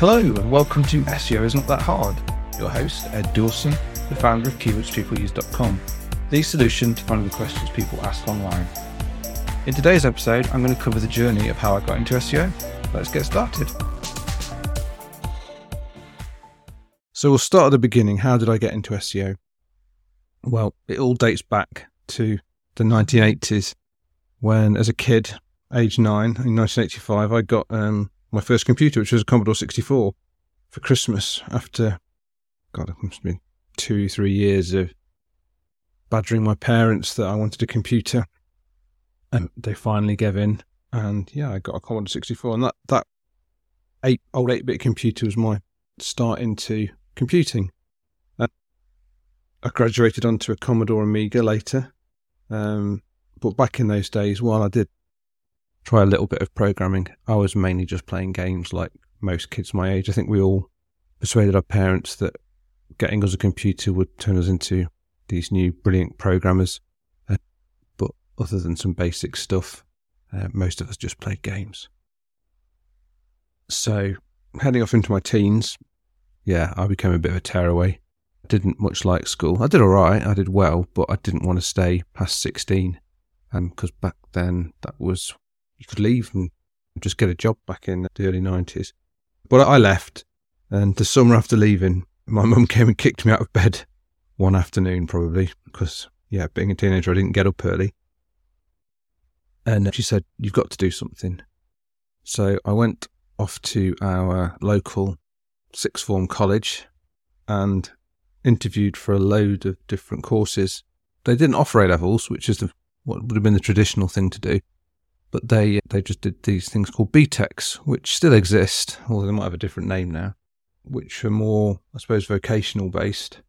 Hello, and welcome to SEO is Not That Hard. Your host, Edd Dawson, the founder of keywordspeopleuse.com, the solution to finding the questions people ask online. In today's episode, I'm going to cover the journey of how I got into SEO. Let's get started. So we'll start at the beginning. How did I get into SEO? Well, it all dates back to the 1980s when, as a kid, age nine, in 1985, I got um, my first computer, which was a Commodore 64, for Christmas after, God, it must have been two, three years of badgering my parents that I wanted a computer. And they finally gave in. And yeah, I got a Commodore 64. And that, that eight, old 8 bit computer was my start into computing. Uh, I graduated onto a Commodore Amiga later. Um, but back in those days, while I did try a little bit of programming. I was mainly just playing games like most kids my age. I think we all persuaded our parents that getting us a computer would turn us into these new brilliant programmers. Uh, but other than some basic stuff, uh, most of us just played games. So, heading off into my teens, yeah, I became a bit of a tearaway. I didn't much like school. I did all right, I did well, but I didn't want to stay past 16. And because back then that was you could leave and just get a job back in the early 90s. But I left, and the summer after leaving, my mum came and kicked me out of bed one afternoon, probably, because, yeah, being a teenager, I didn't get up early. And she said, You've got to do something. So I went off to our local sixth form college and interviewed for a load of different courses. They didn't offer A levels, which is the, what would have been the traditional thing to do but they they just did these things called BTECs, which still exist, although they might have a different name now, which are more, I suppose, vocational based,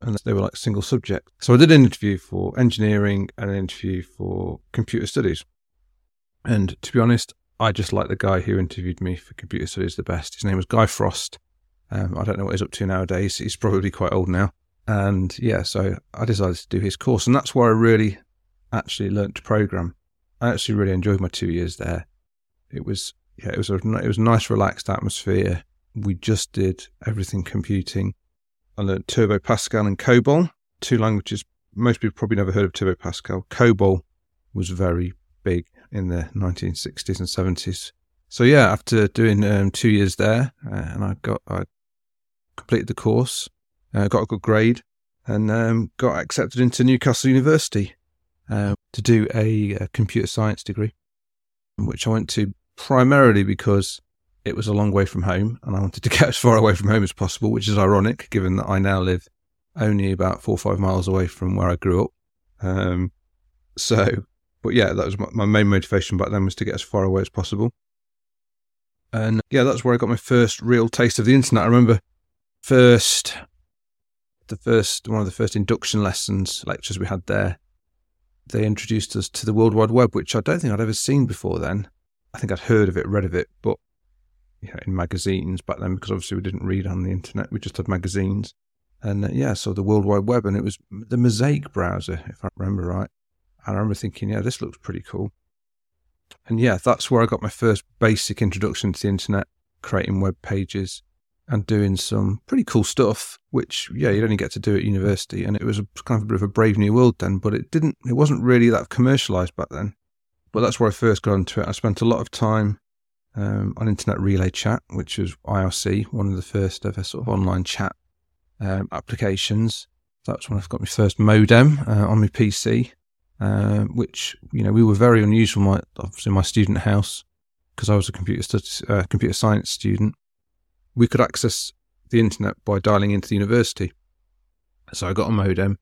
and they were like single subject. So I did an interview for engineering and an interview for computer studies, and to be honest, I just like the guy who interviewed me for computer studies the best. His name was Guy Frost. Um, I don't know what he's up to nowadays. He's probably quite old now. And yeah, so I decided to do his course, and that's where I really actually learnt to program. I actually really enjoyed my two years there. It was yeah, it was a it was a nice relaxed atmosphere. We just did everything computing. I learned Turbo Pascal and COBOL, two languages most people probably never heard of Turbo Pascal. COBOL was very big in the 1960s and 70s. So yeah, after doing um, two years there, uh, and I got I completed the course, uh, got a good grade, and um, got accepted into Newcastle University uh, to do a, a, computer science degree, which I went to primarily because it was a long way from home and I wanted to get as far away from home as possible, which is ironic given that I now live only about four or five miles away from where I grew up. Um, so, but yeah, that was my, my main motivation back then was to get as far away as possible. And yeah, that's where I got my first real taste of the internet. I remember first, the first, one of the first induction lessons, lectures we had there they introduced us to the World Wide Web, which I don't think I'd ever seen before then. I think I'd heard of it, read of it, but you know, in magazines back then, because obviously we didn't read on the internet, we just had magazines. And uh, yeah, so the World Wide Web, and it was the Mosaic browser, if I remember right. And I remember thinking, yeah, this looks pretty cool. And yeah, that's where I got my first basic introduction to the internet, creating web pages, and doing some pretty cool stuff, which, yeah, you'd only get to do at university. And it was a, kind of a bit of a brave new world then, but it didn't, it wasn't really that commercialized back then. But that's where I first got into it. I spent a lot of time um, on Internet Relay Chat, which was IRC, one of the first ever sort of online chat um, applications. That's when I got my first modem uh, on my PC, uh, which, you know, we were very unusual, my, obviously, my student house, because I was a computer, studies, uh, computer science student we could access the internet by dialing into the university. So I got a modem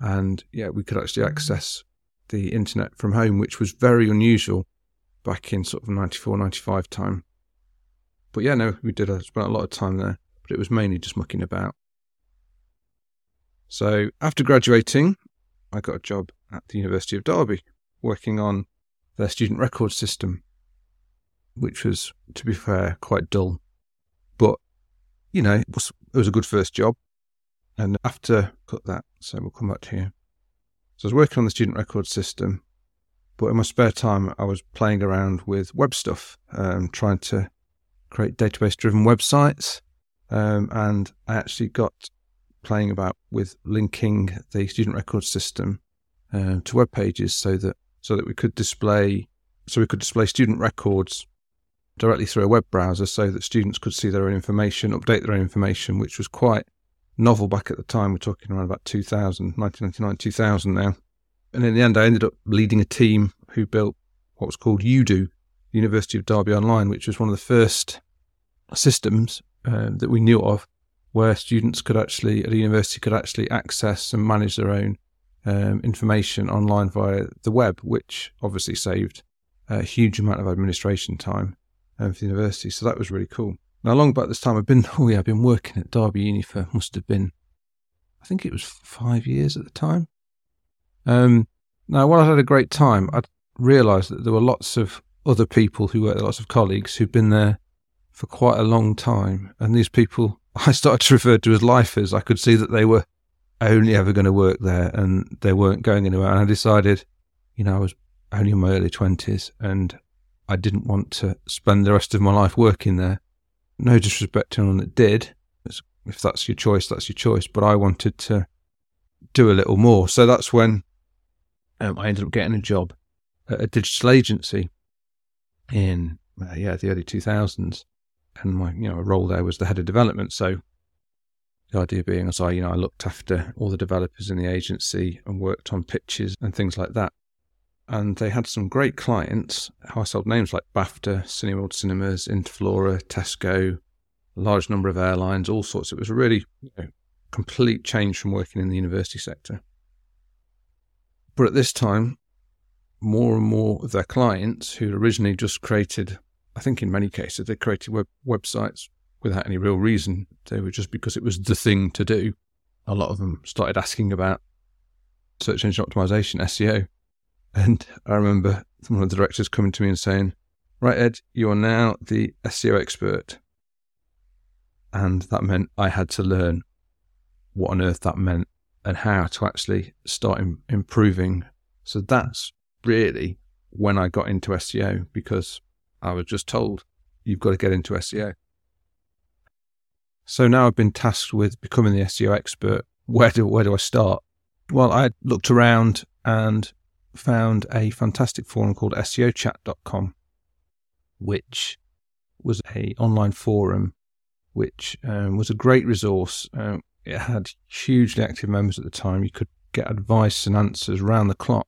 and yeah, we could actually access the internet from home, which was very unusual back in sort of 94, 95 time. But yeah, no, we did. I spent a lot of time there, but it was mainly just mucking about. So after graduating, I got a job at the University of Derby working on their student record system, which was, to be fair, quite dull. But, you know, it was, it was a good first job. And after cut that, so we'll come back to here. So I was working on the student record system, but in my spare time, I was playing around with web stuff, um, trying to create database driven websites. Um, and I actually got playing about with linking the student record system uh, to web pages so that so that we could display so we could display student records directly through a web browser so that students could see their own information, update their own information, which was quite novel back at the time. We're talking around about 2000, 1999, 2000 now. And in the end, I ended up leading a team who built what was called UDO, University of Derby Online, which was one of the first systems uh, that we knew of where students could actually, at a university, could actually access and manage their own um, information online via the web, which obviously saved a huge amount of administration time um, for the university. So that was really cool. Now, long about this time, I've been, oh yeah, I've been working at Derby Uni for, must have been, I think it was five years at the time. Um, now, while I had a great time, I realised that there were lots of other people who were lots of colleagues who'd been there for quite a long time. And these people I started to refer to as lifers. I could see that they were only ever going to work there and they weren't going anywhere. And I decided, you know, I was only in my early 20s and I didn't want to spend the rest of my life working there. No disrespect to anyone that did. If that's your choice, that's your choice. But I wanted to do a little more. So that's when um, I ended up getting a job at a digital agency in, uh, yeah, the early 2000s. And my, you know, role there was the head of development. So the idea being, as I, you know, I looked after all the developers in the agency and worked on pitches and things like that and they had some great clients, household names like BAFTA, Cineworld Cinemas, Interflora, Tesco, a large number of airlines, all sorts. It was a really you know, complete change from working in the university sector. But at this time, more and more of their clients who originally just created, I think in many cases, they created web- websites without any real reason. They were just because it was the thing to do. A lot of them started asking about search engine optimization, SEO and I remember one of the directors coming to me and saying, Right, Edd, you are now the SEO expert. And that meant I had to learn what on earth that meant and how to actually start Im- improving. So that's really when I got into SEO because I was just told you've got to get into SEO. So now I've been tasked with becoming the SEO expert. Where do where do I start? Well, I looked around and found a fantastic forum called SEOchat.com, which was a online forum which um, was a great resource. Um, it had hugely active members at the time. You could get advice and answers round the clock.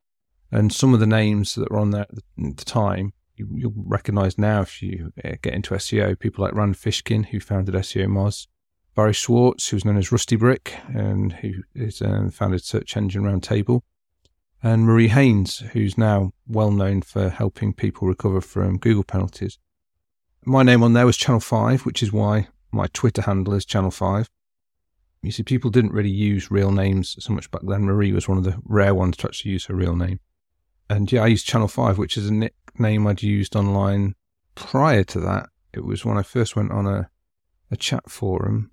And some of the names that were on there at the time, you, will recognize now if you uh, get into SEO. People like Rand Fishkin, who founded SEOmoz, Barry Schwartz, who's known as RustyBrick, and who is um, founded Search Engine Roundtable, and Marie Haynes, who's now well known for helping people recover from Google penalties. My name on there was Channel 5, which is why my Twitter handle is Channel 5. You see, people didn't really use real names so much back then. Marie was one of the rare ones to actually use her real name. And yeah, I used Channel 5, which is a nickname I'd used online prior to that. It was when I first went on a, a chat forum,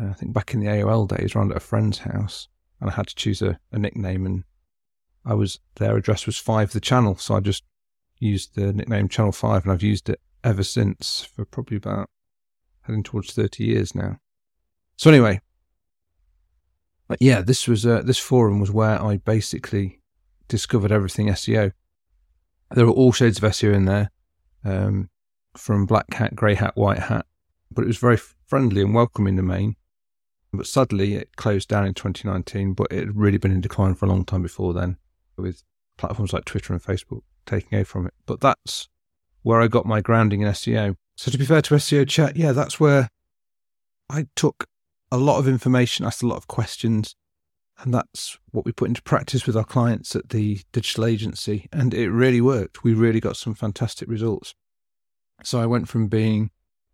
uh, I think back in the AOL days, around at a friend's house. And I had to choose a, a nickname and I was their address was five the channel, so I just used the nickname Channel Five, and I've used it ever since for probably about heading towards thirty years now. So anyway, yeah, this was uh, this forum was where I basically discovered everything SEO. There were all shades of SEO in there, um, from black hat, grey hat, white hat, but it was very friendly and welcoming the main. But sadly, it closed down in 2019, but it had really been in decline for a long time before then with platforms like Twitter and Facebook taking over from it. But that's where I got my grounding in SEO. So to be fair to SEO chat, yeah, that's where I took a lot of information, asked a lot of questions, and that's what we put into practice with our clients at the digital agency. And it really worked. We really got some fantastic results. So I went from being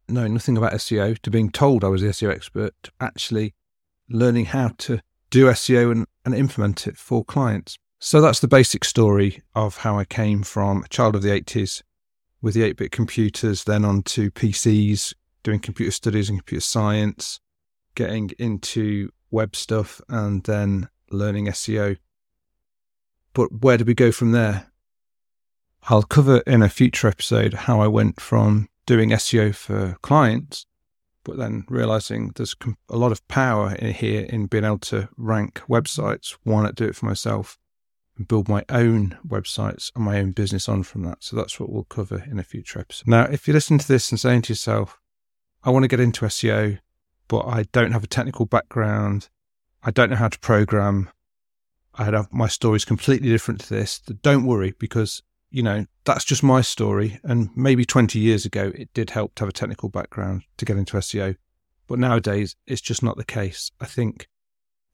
knowing nothing about SEO to being told I was the SEO expert to actually learning how to do SEO and, and implement it for clients. So that's the basic story of how I came from a child of the 80s with the 8 bit computers, then on to PCs, doing computer studies and computer science, getting into web stuff, and then learning SEO. But where do we go from there? I'll cover in a future episode how I went from doing SEO for clients, but then realizing there's a lot of power in here in being able to rank websites. Why not do it for myself and build my own websites and my own business on from that? So that's what we'll cover in a future episode. Now, if you listen to this and saying to yourself, I want to get into SEO, but I don't have a technical background, I don't know how to program, I have my story is completely different to this. Don't worry because you know, that's just my story. And maybe 20 years ago, it did help to have a technical background to get into SEO. But nowadays, it's just not the case. I think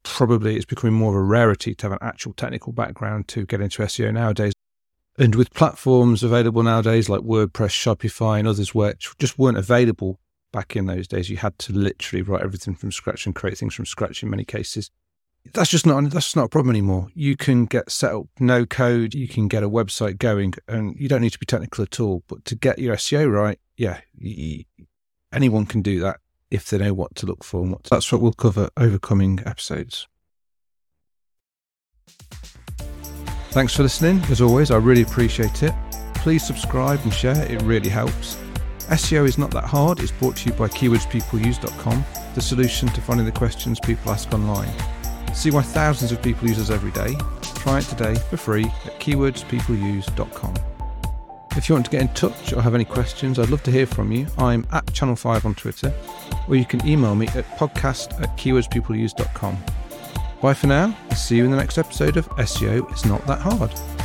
probably it's becoming more of a rarity to have an actual technical background to get into SEO nowadays. And with platforms available nowadays like WordPress, Shopify, and others, which just weren't available back in those days, you had to literally write everything from scratch and create things from scratch in many cases that's just not that's just not a problem anymore. You can get set up no code, you can get a website going, and you don't need to be technical at all. But to get your SEO right, yeah, anyone can do that if they know what to look for. And what to, that's what we'll cover over coming episodes. Thanks for listening. As always, I really appreciate it. Please subscribe and share, it really helps. SEO is not that hard. It's brought to you by keywordspeopleuse.com, the solution to finding the questions people ask online. See why thousands of people use us every day? Try it today for free at keywordspeopleuse.com. If you want to get in touch or have any questions, I'd love to hear from you. I'm at Channel 5 on Twitter, or you can email me at podcast at keywordspeopleuse.com. Bye for now, and see you in the next episode of SEO It's Not That Hard.